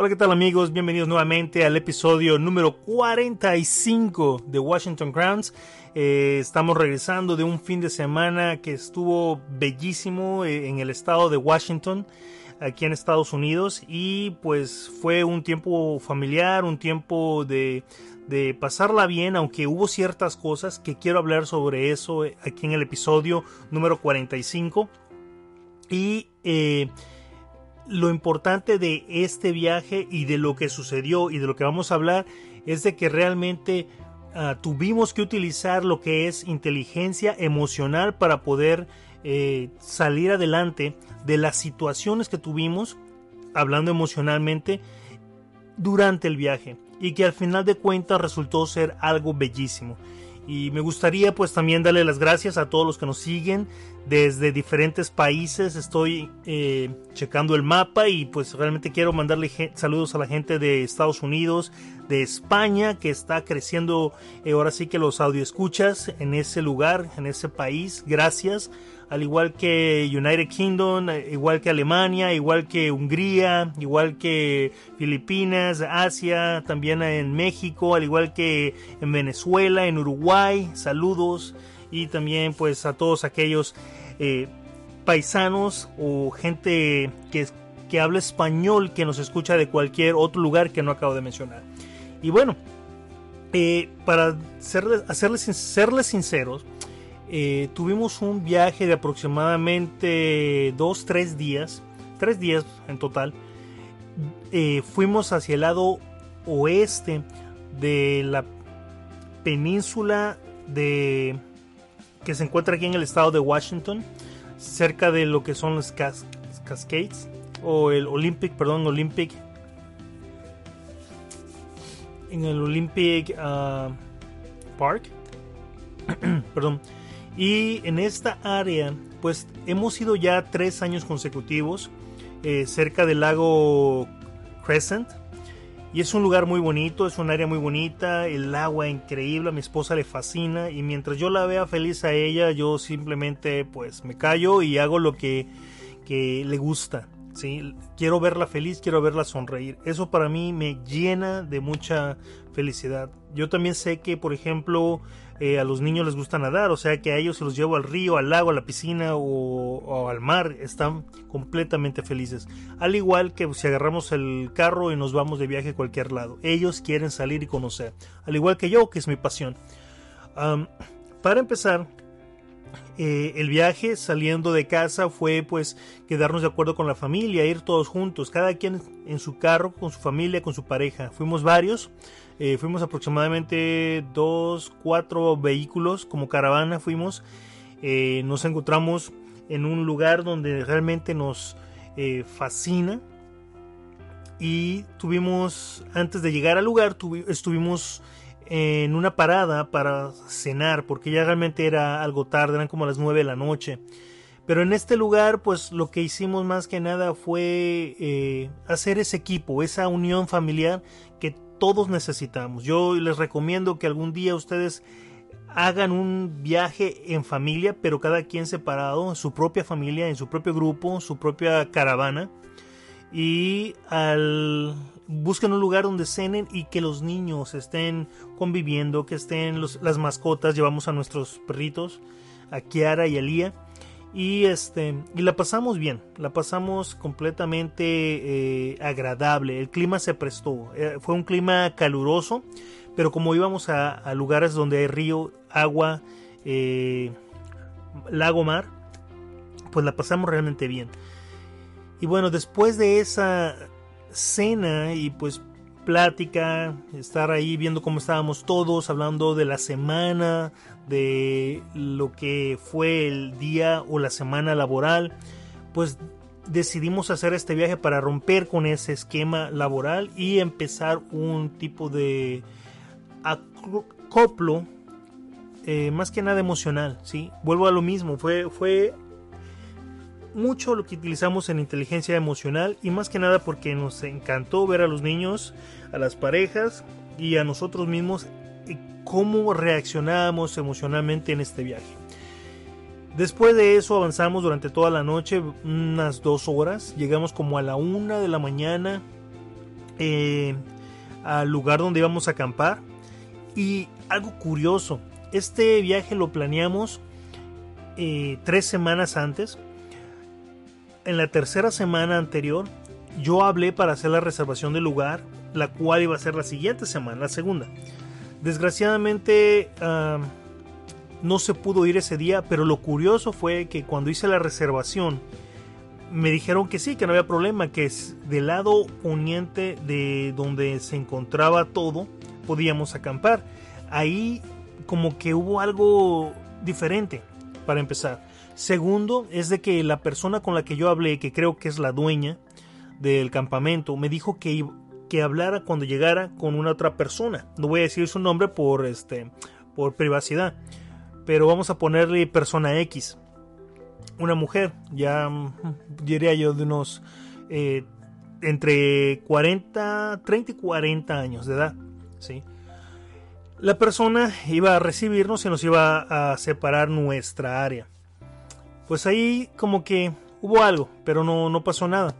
Hola, ¿qué tal amigos? Bienvenidos nuevamente al episodio número 45 de Washington Crowns. Eh, estamos regresando de un fin de semana que estuvo bellísimo eh, en el estado de Washington, aquí en Estados Unidos, y pues fue un tiempo familiar, un tiempo de, de pasarla bien, aunque hubo ciertas cosas que quiero hablar sobre eso eh, aquí en el episodio número 45. Y eh, lo importante de este viaje y de lo que sucedió y de lo que vamos a hablar es de que realmente uh, tuvimos que utilizar lo que es inteligencia emocional para poder eh, salir adelante de las situaciones que tuvimos, hablando emocionalmente, durante el viaje y que al final de cuentas resultó ser algo bellísimo. Y me gustaría pues también darle las gracias a todos los que nos siguen desde diferentes países. Estoy eh, checando el mapa y pues realmente quiero mandarle saludos a la gente de Estados Unidos, de España, que está creciendo eh, ahora sí que los audio escuchas en ese lugar, en ese país. Gracias al igual que United Kingdom, igual que Alemania, igual que Hungría, igual que Filipinas, Asia, también en México, al igual que en Venezuela, en Uruguay, saludos y también pues a todos aquellos eh, paisanos o gente que, que habla español que nos escucha de cualquier otro lugar que no acabo de mencionar. Y bueno, eh, para serles, hacerles, serles sinceros, eh, tuvimos un viaje de aproximadamente 2-3 días, 3 días en total. Fuimos hacia el lado oeste de la península de que se encuentra aquí en el estado de Washington, cerca de lo que son los Cas Cascades o el Olympic, perdón, Olympic. En el Olympic uh, Park, perdón, y en esta área, pues hemos ido ya tres años consecutivos eh, cerca del lago Crescent. Y es un lugar muy bonito, es un área muy bonita, el agua increíble, a mi esposa le fascina y mientras yo la vea feliz a ella, yo simplemente pues me callo y hago lo que, que le gusta. ¿sí? Quiero verla feliz, quiero verla sonreír. Eso para mí me llena de mucha felicidad. Yo también sé que, por ejemplo, eh, a los niños les gusta nadar, o sea que a ellos se los llevo al río, al lago, a la piscina o, al mar, están completamente felices. Al igual que si agarramos el carro y nos vamos de viaje a cualquier lado, ellos quieren salir y conocer, al igual que yo, que es mi pasión. Para empezar, eh, el viaje saliendo de casa fue pues quedarnos de acuerdo con la familia, ir todos juntos, cada quien en su carro, con su familia, con su pareja. Fuimos varios, eh, fuimos aproximadamente dos, cuatro vehículos como caravana fuimos. Eh, nos encontramos en un lugar donde realmente nos fascina. Y tuvimos, antes de llegar al lugar, estuvimos en una parada para cenar, porque ya realmente era algo tarde, eran como las 9 de la noche. Pero en este lugar, pues lo que hicimos más que nada fue eh, hacer ese equipo, esa unión familiar que todos necesitamos. Yo les recomiendo que algún día ustedes hagan un viaje en familia, pero cada quien separado, en su propia familia, en su propio grupo, su propia caravana. Y al busquen un lugar donde cenen y que los niños estén conviviendo, que estén las mascotas, llevamos a nuestros perritos, a Kiara y a Lía. Y este y la pasamos bien la pasamos completamente eh, agradable. El clima se prestó eh, fue un clima caluroso pero como íbamos a, a lugares donde hay río agua eh, lago mar pues la pasamos realmente bien. Y bueno después de esa cena y pues plática, estar ahí viendo cómo estábamos todos, hablando de la semana, de lo que fue el día o la semana laboral, pues decidimos hacer este viaje para romper con ese esquema laboral y empezar un tipo de acoplo eh, más que nada emocional, ¿sí? Vuelvo a lo mismo, fue, fue mucho lo que utilizamos en inteligencia emocional y más que nada porque nos encantó ver a los niños, a las parejas y a nosotros mismos eh, cómo reaccionábamos emocionalmente en este viaje. Después de eso avanzamos durante toda la noche, unas dos horas. Llegamos como a la una de la mañana eh, al lugar donde íbamos a acampar. Y algo curioso, este viaje lo planeamos eh, tres semanas antes. En la tercera semana anterior, yo hablé para hacer la reservación del lugar, la cual iba a ser la siguiente semana, la segunda. Desgraciadamente no se pudo ir ese día, pero lo curioso fue que cuando hice la reservación, me dijeron que sí, que no había problema, que es del lado poniente de donde se encontraba todo, podíamos acampar. Ahí como que hubo algo diferente para empezar. Segundo, es de que la persona con la que yo hablé, que creo que es la dueña del campamento, me dijo que, que hablara cuando llegara con una otra persona. No voy a decir su nombre por, este, por privacidad, pero vamos a ponerle persona X. Una mujer, ya mm, diría yo de unos eh, entre 40, 30 y 40 años de edad. ¿sí? La persona iba a recibirnos y nos iba a separar nuestra área. Pues ahí como que hubo algo, pero no, no pasó nada.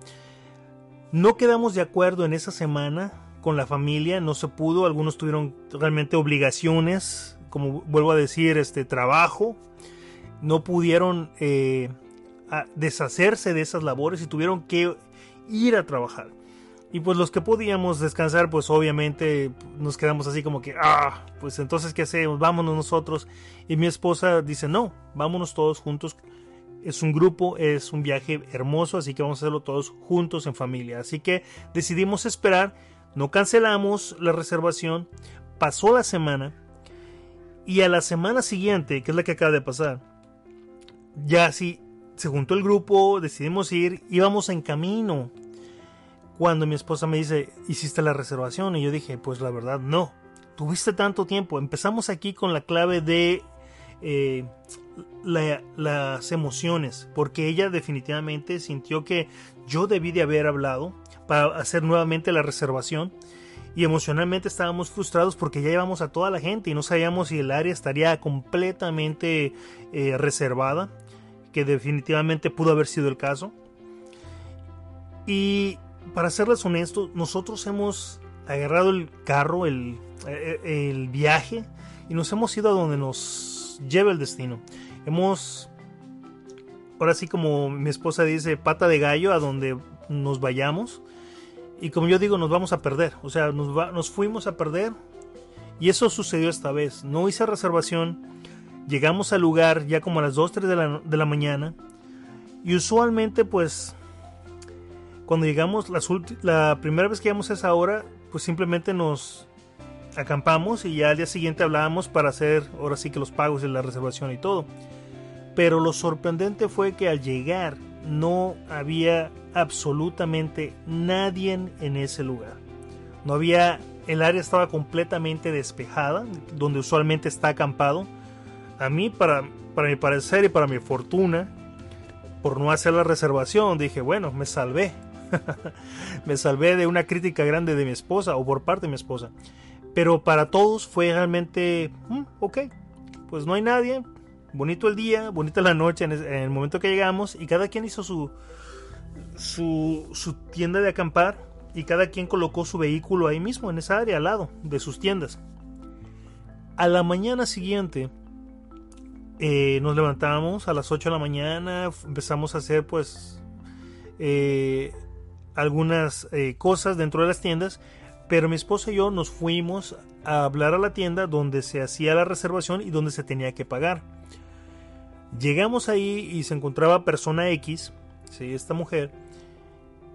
No quedamos de acuerdo en esa semana con la familia, no se pudo, algunos tuvieron realmente obligaciones, como vuelvo a decir, este trabajo, no pudieron eh, deshacerse de esas labores y tuvieron que ir a trabajar. Y pues los que podíamos descansar, pues obviamente nos quedamos así como que, ah, pues entonces ¿qué hacemos? Vámonos nosotros. Y mi esposa dice, no, vámonos todos juntos. Es un grupo, es un viaje hermoso, así que vamos a hacerlo todos juntos en familia. Así que decidimos esperar, no cancelamos la reservación, pasó la semana y a la semana siguiente, que es la que acaba de pasar, ya sí, se juntó el grupo, decidimos ir, íbamos en camino cuando mi esposa me dice, ¿hiciste la reservación? Y yo dije, pues la verdad no. Tuviste tanto tiempo. Empezamos aquí con la clave de eh, las emociones, porque ella definitivamente sintió que yo debí de haber hablado para hacer nuevamente la reservación y emocionalmente estábamos frustrados porque ya llevamos a toda la gente y no sabíamos si el área estaría completamente eh, reservada, que definitivamente pudo haber sido el caso. Y para serles honestos, nosotros hemos agarrado el carro, el, eh, el, viaje, y nos hemos ido a donde nos lleva el destino. Hemos, ahora sí como mi esposa dice, pata de gallo a donde nos vayamos. Y como yo digo, nos vamos a perder. O sea, nos, fuimos a perder. Y eso sucedió esta vez. No hice reservación. Llegamos al lugar ya como a las 2, 3 de la, de la mañana. Y usualmente pues cuando llegamos, la, primera vez que llegamos a esa hora, pues simplemente nos acampamos y ya al día siguiente hablábamos para hacer ahora sí que los pagos y la reservación y todo. Pero lo sorprendente fue que al llegar no había absolutamente nadie en ese lugar. No había, el área estaba completamente despejada, donde usualmente está acampado. A mí, para, para mi parecer y para mi fortuna, por no hacer la reservación, dije, bueno, me salvé. me salvé de una crítica grande de mi esposa o por parte de mi esposa. Pero para todos fue realmente, mm, ok, pues no hay nadie, bonito el día, bonita la noche en el momento que llegamos y cada quien hizo su, su, su tienda de acampar y cada quien colocó su vehículo ahí mismo, en esa área, al lado de sus tiendas. A la mañana siguiente eh, nos levantamos a las 8 de la mañana, empezamos a hacer pues eh, algunas eh, cosas dentro de las tiendas, pero mi esposa y yo nos fuimos a hablar a la tienda donde se hacía la reservación y donde se tenía que pagar. Llegamos ahí y se encontraba persona X, ¿sí? esta mujer,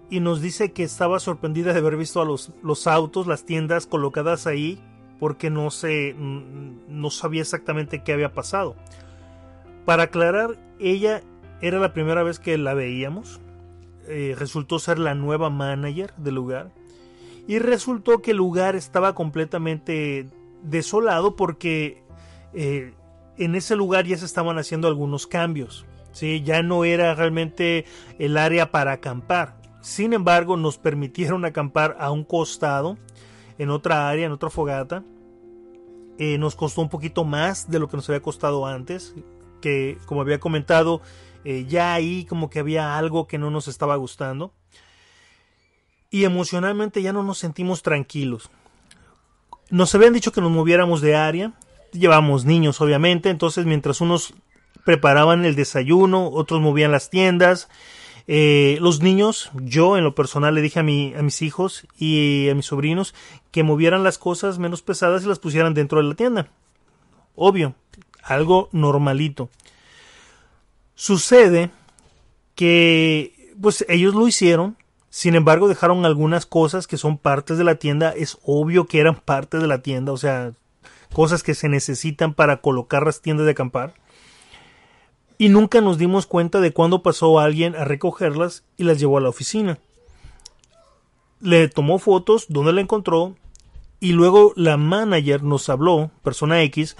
y nos dice que estaba sorprendida de haber visto a los, autos, las tiendas colocadas ahí, porque no, se, no sabía exactamente qué había pasado. Para aclarar, ella era la primera vez que la veíamos, eh, resultó ser la nueva manager del lugar. Y resultó que el lugar estaba completamente desolado porque eh, en ese lugar ya se estaban haciendo algunos cambios. ¿sí? Ya no era realmente el área para acampar. Sin embargo, nos permitieron acampar a un costado, en otra área, en otra fogata. Eh, nos costó un poquito más de lo que nos había costado antes. Que, como había comentado, eh, ya ahí como que había algo que no nos estaba gustando. Y emocionalmente ya no nos sentimos tranquilos. Nos habían dicho que nos moviéramos de área. Llevamos niños, obviamente. Entonces, mientras unos preparaban el desayuno, otros movían las tiendas. Eh, los niños, yo en lo personal le dije a, mi, a mis hijos y a mis sobrinos que movieran las cosas menos pesadas y las pusieran dentro de la tienda. Obvio, algo normalito. Sucede que pues ellos lo hicieron, sin embargo dejaron algunas cosas que son partes de la tienda, es obvio que eran parte de la tienda, o sea, cosas que se necesitan para colocar las tiendas de acampar y nunca nos dimos cuenta de cuándo pasó alguien a recogerlas y las llevó a la oficina. Le tomó fotos, donde la encontró y luego la manager nos habló, persona X,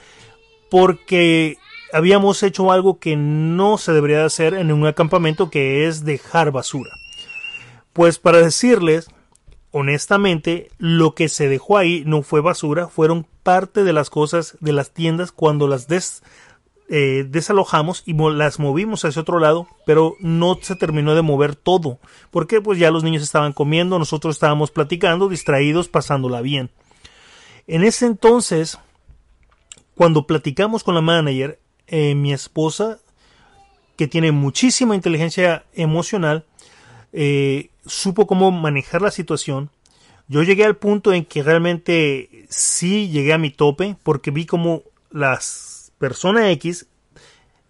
porque habíamos hecho algo que no se debería hacer en un acampamento que es dejar basura. Pues para decirles, honestamente, lo que se dejó ahí no fue basura, fueron parte de las cosas de las tiendas cuando las eh, desalojamos y las movimos hacia otro lado, pero no se terminó de mover todo, porque pues ya los niños estaban comiendo, nosotros estábamos platicando, distraídos, pasándola bien. En ese entonces, cuando platicamos con la manager, eh, mi esposa, que tiene muchísima inteligencia emocional, eh, supo cómo manejar la situación. Yo llegué al punto en que realmente sí llegué a mi tope, porque vi como las persona X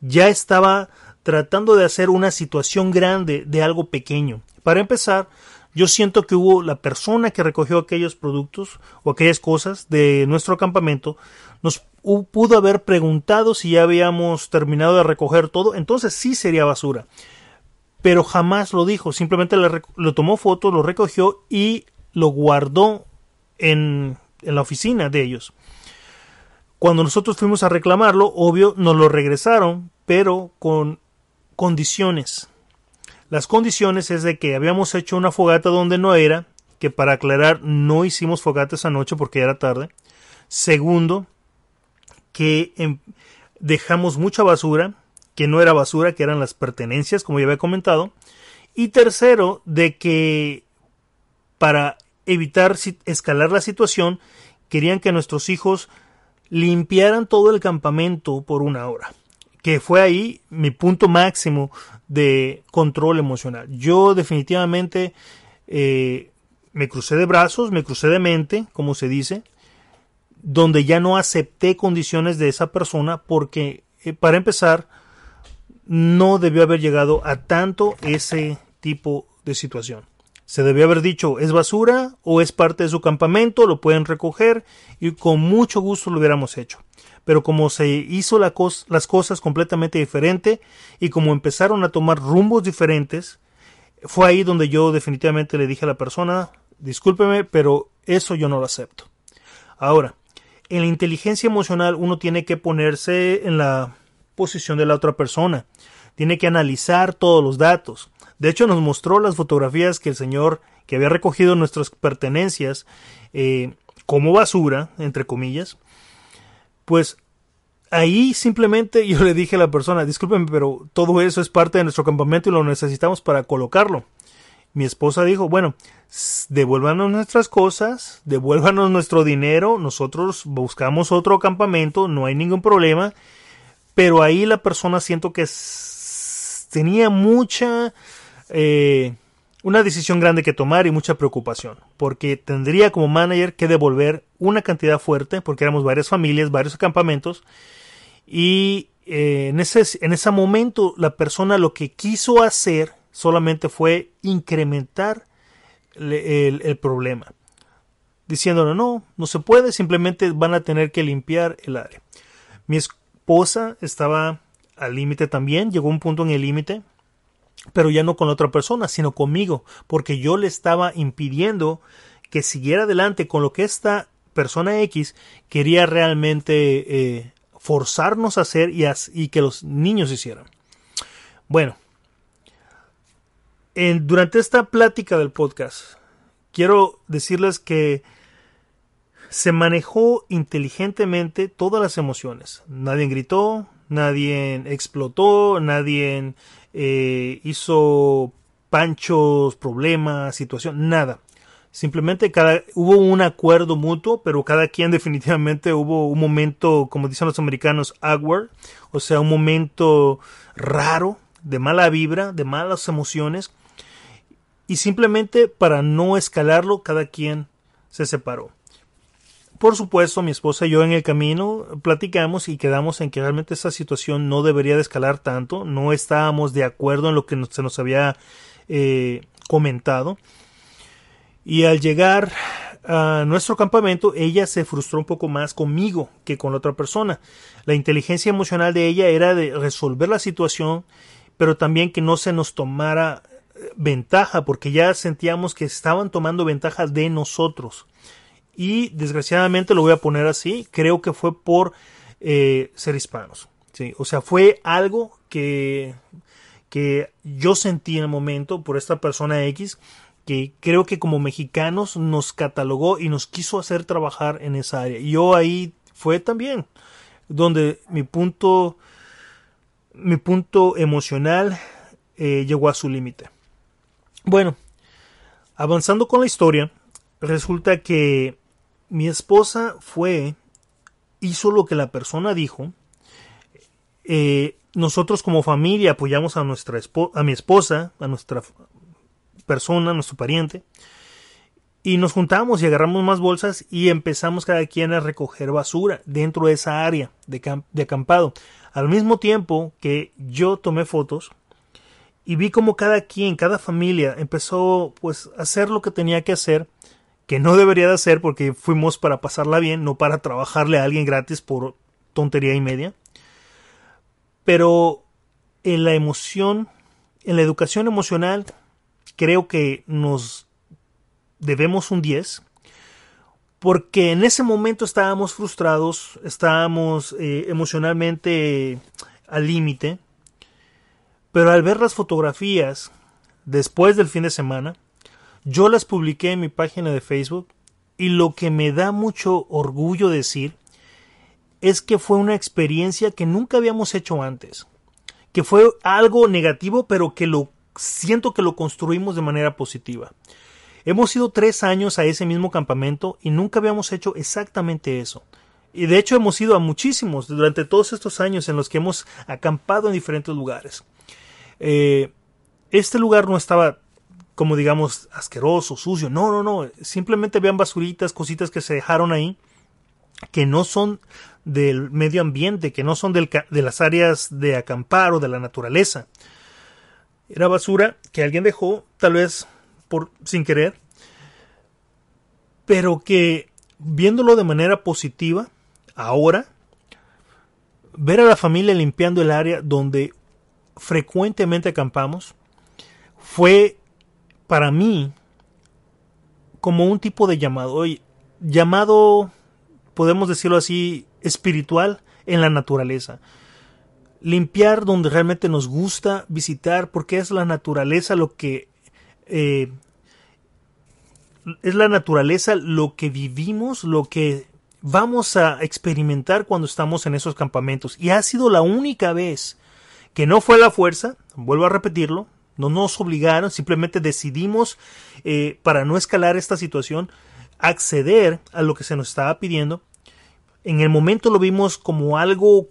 ya estaba tratando de hacer una situación grande de algo pequeño. Para empezar, yo siento que hubo la persona que recogió aquellos productos o aquellas cosas de nuestro campamento, nos pudo haber preguntado si ya habíamos terminado de recoger todo, entonces sí sería basura. Pero jamás lo dijo, simplemente lo tomó foto, lo recogió y lo guardó en, en la oficina de ellos. Cuando nosotros fuimos a reclamarlo, obvio, nos lo regresaron, pero con condiciones. Las condiciones es de que habíamos hecho una fogata donde no era, que para aclarar no hicimos fogata esa noche porque era tarde. Segundo, que em, dejamos mucha basura, que no era basura, que eran las pertenencias, como ya había comentado. Y tercero, de que para evitar escalar la situación, querían que nuestros hijos limpiaran todo el campamento por una hora, que fue ahí mi punto máximo de control emocional. Yo definitivamente eh, me crucé de brazos, me crucé de mente, como se dice, donde ya no acepté condiciones de esa persona porque, eh, para empezar, no debió haber llegado a tanto ese tipo de situación. Se debió haber dicho, es basura o es parte de su campamento, lo pueden recoger y con mucho gusto lo hubiéramos hecho. Pero como se hizo la las cosas completamente diferente y como empezaron a tomar rumbos diferentes, fue ahí donde yo definitivamente le dije a la persona, discúlpeme, pero eso yo no lo acepto. Ahora, en la inteligencia emocional uno tiene que ponerse en la posición de la otra persona, tiene que analizar todos los datos. De hecho, nos mostró las fotografías que el señor que había recogido nuestras pertenencias eh, como basura, entre comillas. Pues ahí simplemente yo le dije a la persona, discúlpenme, pero todo eso es parte de nuestro campamento y lo necesitamos para colocarlo. Mi esposa dijo, bueno, devuélvanos nuestras cosas, devuélvanos nuestro dinero, nosotros buscamos otro campamento, no hay ningún problema. Pero ahí la persona siento que tenía mucha eh, una decisión grande que tomar y mucha preocupación, porque tendría como manager que devolver una cantidad fuerte, porque éramos varias familias, varios acampamentos, y eh, en, ese, en ese momento la persona lo que quiso hacer solamente fue incrementar el, problema, diciéndole no, no se puede, simplemente van a tener que limpiar el área. Mi esposa estaba al límite también, llegó un punto en el límite pero ya no con la otra persona, sino conmigo, porque yo le estaba impidiendo que siguiera adelante con lo que esta persona X quería realmente eh, forzarnos a hacer y, y, que los niños hicieran. Bueno, durante esta plática del podcast, quiero decirles que se manejó inteligentemente todas las emociones. Nadie gritó, nadie explotó, nadie eh, hizo panchos, problemas, situación, nada. Simplemente hubo un acuerdo mutuo, pero cada quien definitivamente hubo un momento, como dicen los americanos, awkward, o sea, un momento raro, de mala vibra, de malas emociones, y simplemente para no escalarlo, cada quien se separó. Por supuesto, mi esposa y yo en el camino platicamos y quedamos en que realmente esa situación no debería de escalar tanto, no estábamos de acuerdo en lo que se nos había eh, comentado. Y al llegar a nuestro campamento, ella se frustró un poco más conmigo que con la otra persona. La inteligencia emocional de ella era de resolver la situación, pero también que no se nos tomara eh, ventaja, porque ya sentíamos que estaban tomando ventaja de nosotros y desgraciadamente lo voy a poner así, creo que fue por eh, ser hispanos. ¿sí? O sea, fue algo que, que yo sentí en el momento por esta persona X que creo que como mexicanos nos catalogó y nos quiso hacer trabajar en esa área. Y yo ahí fue también donde mi punto mi punto emocional eh, llegó a su límite. Bueno, avanzando con la historia, resulta que mi esposa fue, hizo lo que la persona dijo. Eh, nosotros como familia apoyamos a nuestra a mi esposa, a nuestra persona, a nuestro pariente. Y nos juntamos y agarramos más bolsas y empezamos cada quien a recoger basura dentro de esa área de, de acampado. Al mismo tiempo que yo tomé fotos y vi como cada quien, cada familia empezó pues a hacer lo que tenía que hacer que no debería de hacer porque fuimos para pasarla bien, no para trabajarle a alguien gratis por tontería y media. Pero en la emoción, en la educación emocional, creo que nos debemos un 10, porque en ese momento estábamos frustrados, estábamos eh, emocionalmente al límite, pero al ver las fotografías después del fin de semana, yo las publiqué en mi página de Facebook y lo que me da mucho orgullo decir es que fue una experiencia que nunca habíamos hecho antes, que fue algo negativo pero que lo siento que lo construimos de manera positiva. Hemos ido tres años a ese mismo campamento y nunca habíamos hecho exactamente eso. Y de hecho hemos ido a muchísimos durante todos estos años en los que hemos acampado en diferentes lugares. Eh, este lugar no estaba como digamos asqueroso, sucio. No, no, no. Simplemente vean basuritas, cositas que se dejaron ahí que no son del medio ambiente, que no son del, de las áreas de acampar o de la naturaleza. Era basura que alguien dejó, tal vez por sin querer, pero que viéndolo de manera positiva, ahora, ver a la familia limpiando el área donde frecuentemente acampamos, fue para mí como un tipo de llamado, llamado, podemos decirlo así, espiritual en la naturaleza. Limpiar donde realmente nos gusta visitar, porque es la naturaleza lo que... Eh, es la naturaleza lo que vivimos, lo que vamos a experimentar cuando estamos en esos campamentos. Y ha sido la única vez que no fue la fuerza, vuelvo a repetirlo, no nos obligaron, simplemente decidimos, eh, para no escalar esta situación, acceder a lo que se nos estaba pidiendo. En el momento lo vimos como algo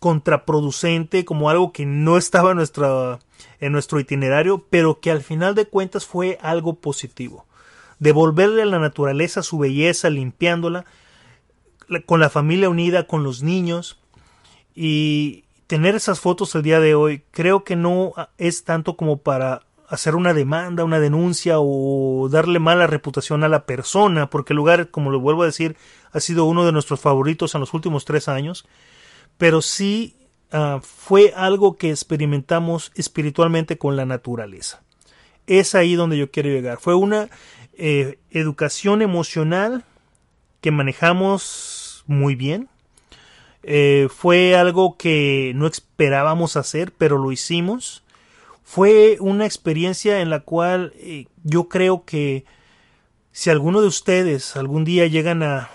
contraproducente, como algo que no estaba nuestra, en nuestro itinerario, pero que al final de cuentas fue algo positivo. Devolverle a la naturaleza su belleza, limpiándola, con la familia unida, con los niños, y, tener esas fotos el día de hoy creo que no es tanto como para hacer una demanda, una denuncia o darle mala reputación a la persona, porque el lugar, como lo vuelvo a decir, ha sido uno de nuestros favoritos en los últimos tres años, pero sí ah, fue algo que experimentamos espiritualmente con la naturaleza. Es ahí donde yo quiero llegar. Fue una eh, educación emocional que manejamos muy bien. Eh, fue algo que no esperábamos hacer, pero lo hicimos. Fue una experiencia en la cual eh, yo creo que si alguno de ustedes algún día llegan a,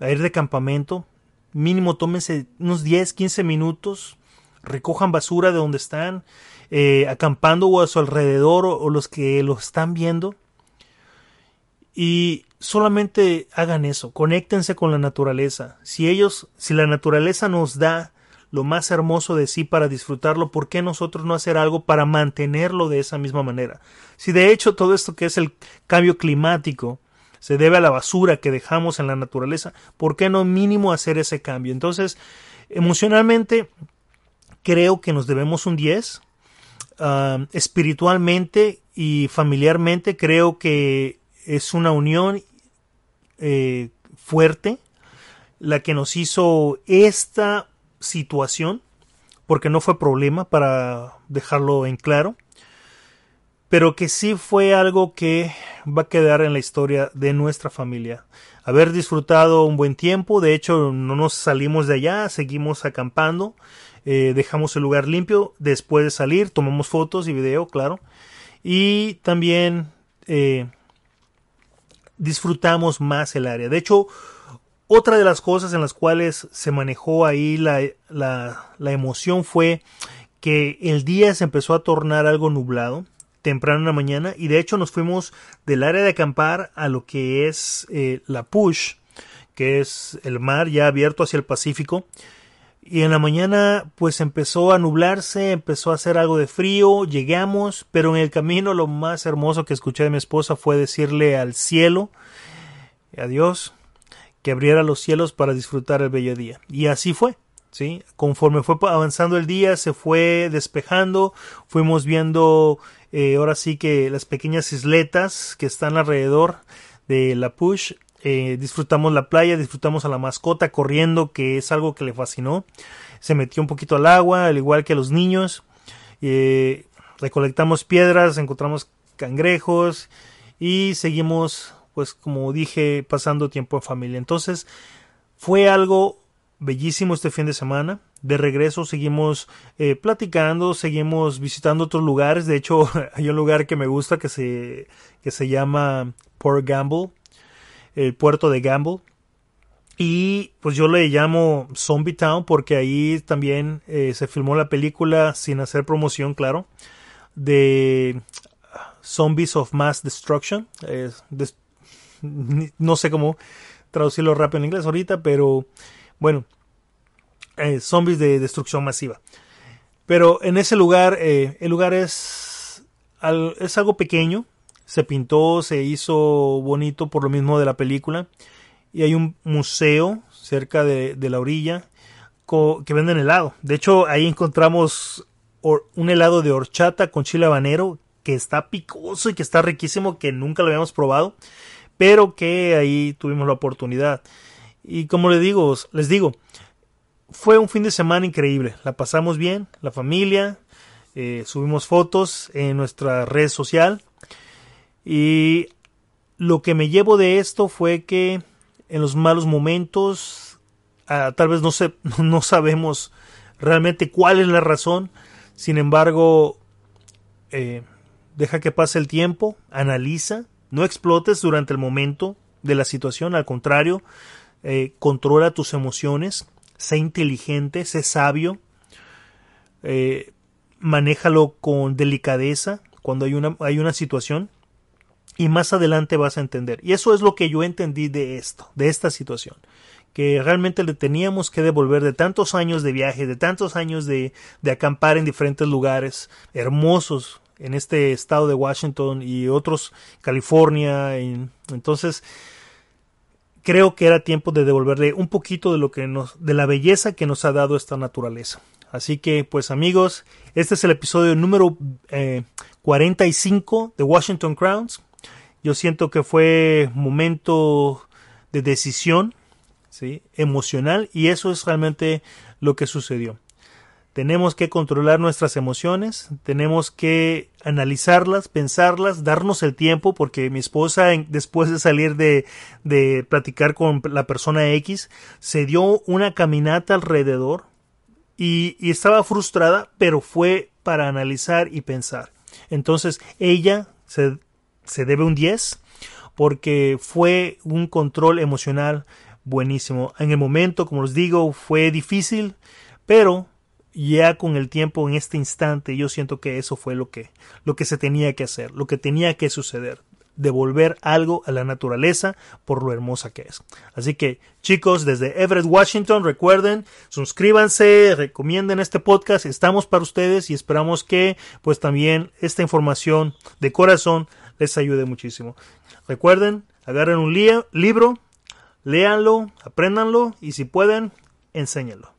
ir de campamento, mínimo tómense unos 10, 15 minutos, recojan basura de donde están, eh, acampando o a su alrededor o, los que lo están viendo. Y solamente hagan eso, conéctense con la naturaleza. Si ellos, si la naturaleza nos da lo más hermoso de sí para disfrutarlo, ¿por qué nosotros no hacer algo para mantenerlo de esa misma manera? Si de hecho todo esto que es el cambio climático se debe a la basura que dejamos en la naturaleza, ¿por qué no mínimo hacer ese cambio? Entonces, emocionalmente, creo que nos debemos un 10. Ah, espiritualmente y familiarmente, creo que es una unión eh, fuerte la que nos hizo esta situación, porque no fue problema para dejarlo en claro, pero que sí fue algo que va a quedar en la historia de nuestra familia. Haber disfrutado un buen tiempo, de hecho no nos salimos de allá, seguimos acampando, eh, dejamos el lugar limpio, después de salir tomamos fotos y video, claro, y también eh, disfrutamos más el área. De hecho, otra de las cosas en las cuales se manejó ahí la, la, emoción fue que el día se empezó a tornar algo nublado temprano en la mañana y de hecho nos fuimos del área de acampar a lo que es eh, la Push, que es el mar ya abierto hacia el Pacífico. Y en la mañana pues empezó a nublarse, empezó a hacer algo de frío, llegamos, pero en el camino lo más hermoso que escuché de mi esposa fue decirle al cielo, adiós, que abriera los cielos para disfrutar el bello día. Y así fue. ¿sí? Conforme fue avanzando el día, se fue despejando, fuimos viendo eh, ahora sí que las pequeñas isletas que están alrededor de la Push. Eh, disfrutamos la playa, disfrutamos a la mascota corriendo, que es algo que le fascinó. Se metió un poquito al agua, al igual que los niños. Eh, recolectamos piedras, encontramos cangrejos y seguimos pues como dije, pasando tiempo en familia. Entonces, fue algo bellísimo este fin de semana. De regreso seguimos eh, platicando, seguimos visitando otros lugares. De hecho, hay un lugar que me gusta que se, que se llama Port Gamble, el puerto de Gamble. Y pues yo le llamo Zombie Town porque ahí también eh, se filmó la película sin hacer promoción, claro, de Zombies of Mass Destruction, no sé cómo traducirlo rápido en inglés ahorita, pero bueno, eh, zombies de destrucción masiva. Pero en ese lugar, eh, el lugar es, es algo pequeño, se pintó, se hizo bonito por lo mismo de la película, y hay un museo cerca de, la orilla que venden helado. De hecho, ahí encontramos un helado de horchata con chile habanero que está picoso y que está riquísimo, que nunca lo habíamos probado pero que ahí tuvimos la oportunidad. Y como les digo, les digo, fue un fin de semana increíble. La pasamos bien, la familia, eh, subimos fotos en nuestra red social y lo que me llevo de esto fue que en los malos momentos, ah, tal vez no, sé, no sabemos realmente cuál es la razón, sin embargo, eh, deja que pase el tiempo, analiza, no explotes durante el momento de la situación, al contrario, eh, controla tus emociones, sé inteligente, sé sabio, eh, manéjalo con delicadeza cuando hay una, hay una situación y más adelante vas a entender. Y eso es lo que yo entendí de esto, de esta situación que realmente le teníamos que devolver de tantos años de viaje, de tantos años de, de acampar en diferentes lugares hermosos, en este estado de Washington y otros California. entonces creo que era tiempo de devolverle un poquito de lo que nos, de la belleza que nos ha dado esta naturaleza. Así que, pues amigos, este es el episodio número 45 eh, de Washington Crowns. Yo siento que fue momento de decisión, ¿sí? emocional, y eso es realmente lo que sucedió. tenemos que controlar nuestras emociones, tenemos que analizarlas, pensarlas, darnos el tiempo, porque mi esposa, después de salir de, de platicar con la persona X, se dio una caminata alrededor y, y estaba frustrada, pero fue para analizar y pensar. Entonces ella se, se debe un 10 porque fue un control emocional buenísimo. En el momento, como les digo, fue difícil, pero ya con el tiempo en este instante yo siento que eso fue lo que lo que se tenía que hacer, lo que tenía que suceder, devolver algo a la naturaleza por lo hermosa que es. Así que chicos, desde Everett, Washington, recuerden, suscríbanse, recomienden este podcast, estamos para ustedes y esperamos que pues también esta información de corazón les ayude muchísimo. Recuerden, agarren un libro, léanlo, apréndanlo y si pueden, enséñenlo.